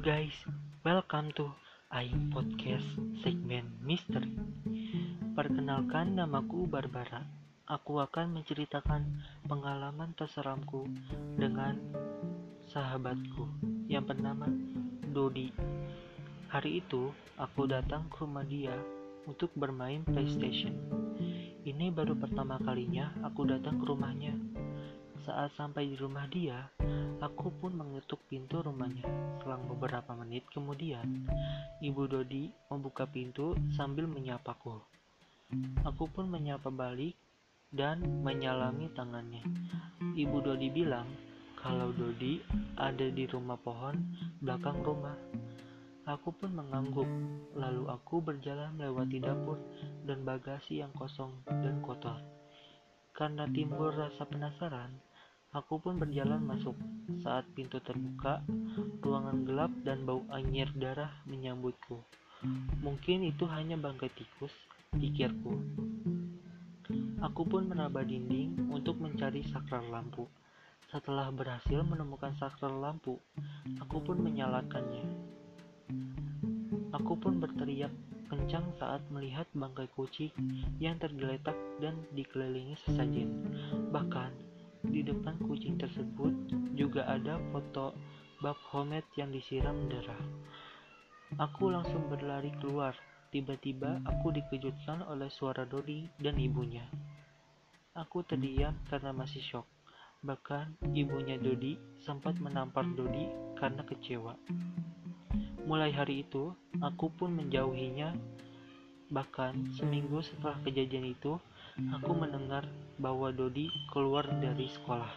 guys, welcome to Aing Podcast segmen Misteri. Perkenalkan namaku Barbara. Aku akan menceritakan pengalaman terseramku dengan sahabatku yang bernama Dodi. Hari itu, aku datang ke rumah dia untuk bermain PlayStation. Ini baru pertama kalinya aku datang ke rumahnya. Saat sampai di rumah dia, aku pun mengetuk pintu rumahnya. Selang beberapa menit kemudian, Ibu Dodi membuka pintu sambil menyapaku. Aku pun menyapa balik dan menyalami tangannya. Ibu Dodi bilang kalau Dodi ada di rumah pohon belakang rumah. Aku pun mengangguk, lalu aku berjalan melewati dapur dan bagasi yang kosong dan kotor. Karena timbul rasa penasaran, Aku pun berjalan masuk. Saat pintu terbuka, ruangan gelap dan bau anyir darah menyambutku. Mungkin itu hanya bangkai tikus, pikirku. Aku pun menambah dinding untuk mencari sakral lampu. Setelah berhasil menemukan sakral lampu, aku pun menyalakannya. Aku pun berteriak kencang saat melihat bangkai kucing yang tergeletak dan dikelilingi sesajen. Bahkan di depan kucing tersebut juga ada foto Baphomet yang disiram darah. Aku langsung berlari keluar. Tiba-tiba aku dikejutkan oleh suara Dodi dan ibunya. Aku terdiam karena masih shock. Bahkan ibunya Dodi sempat menampar Dodi karena kecewa. Mulai hari itu, aku pun menjauhinya. Bahkan seminggu setelah kejadian itu, aku mendengar bahwa Dodi keluar dari sekolah.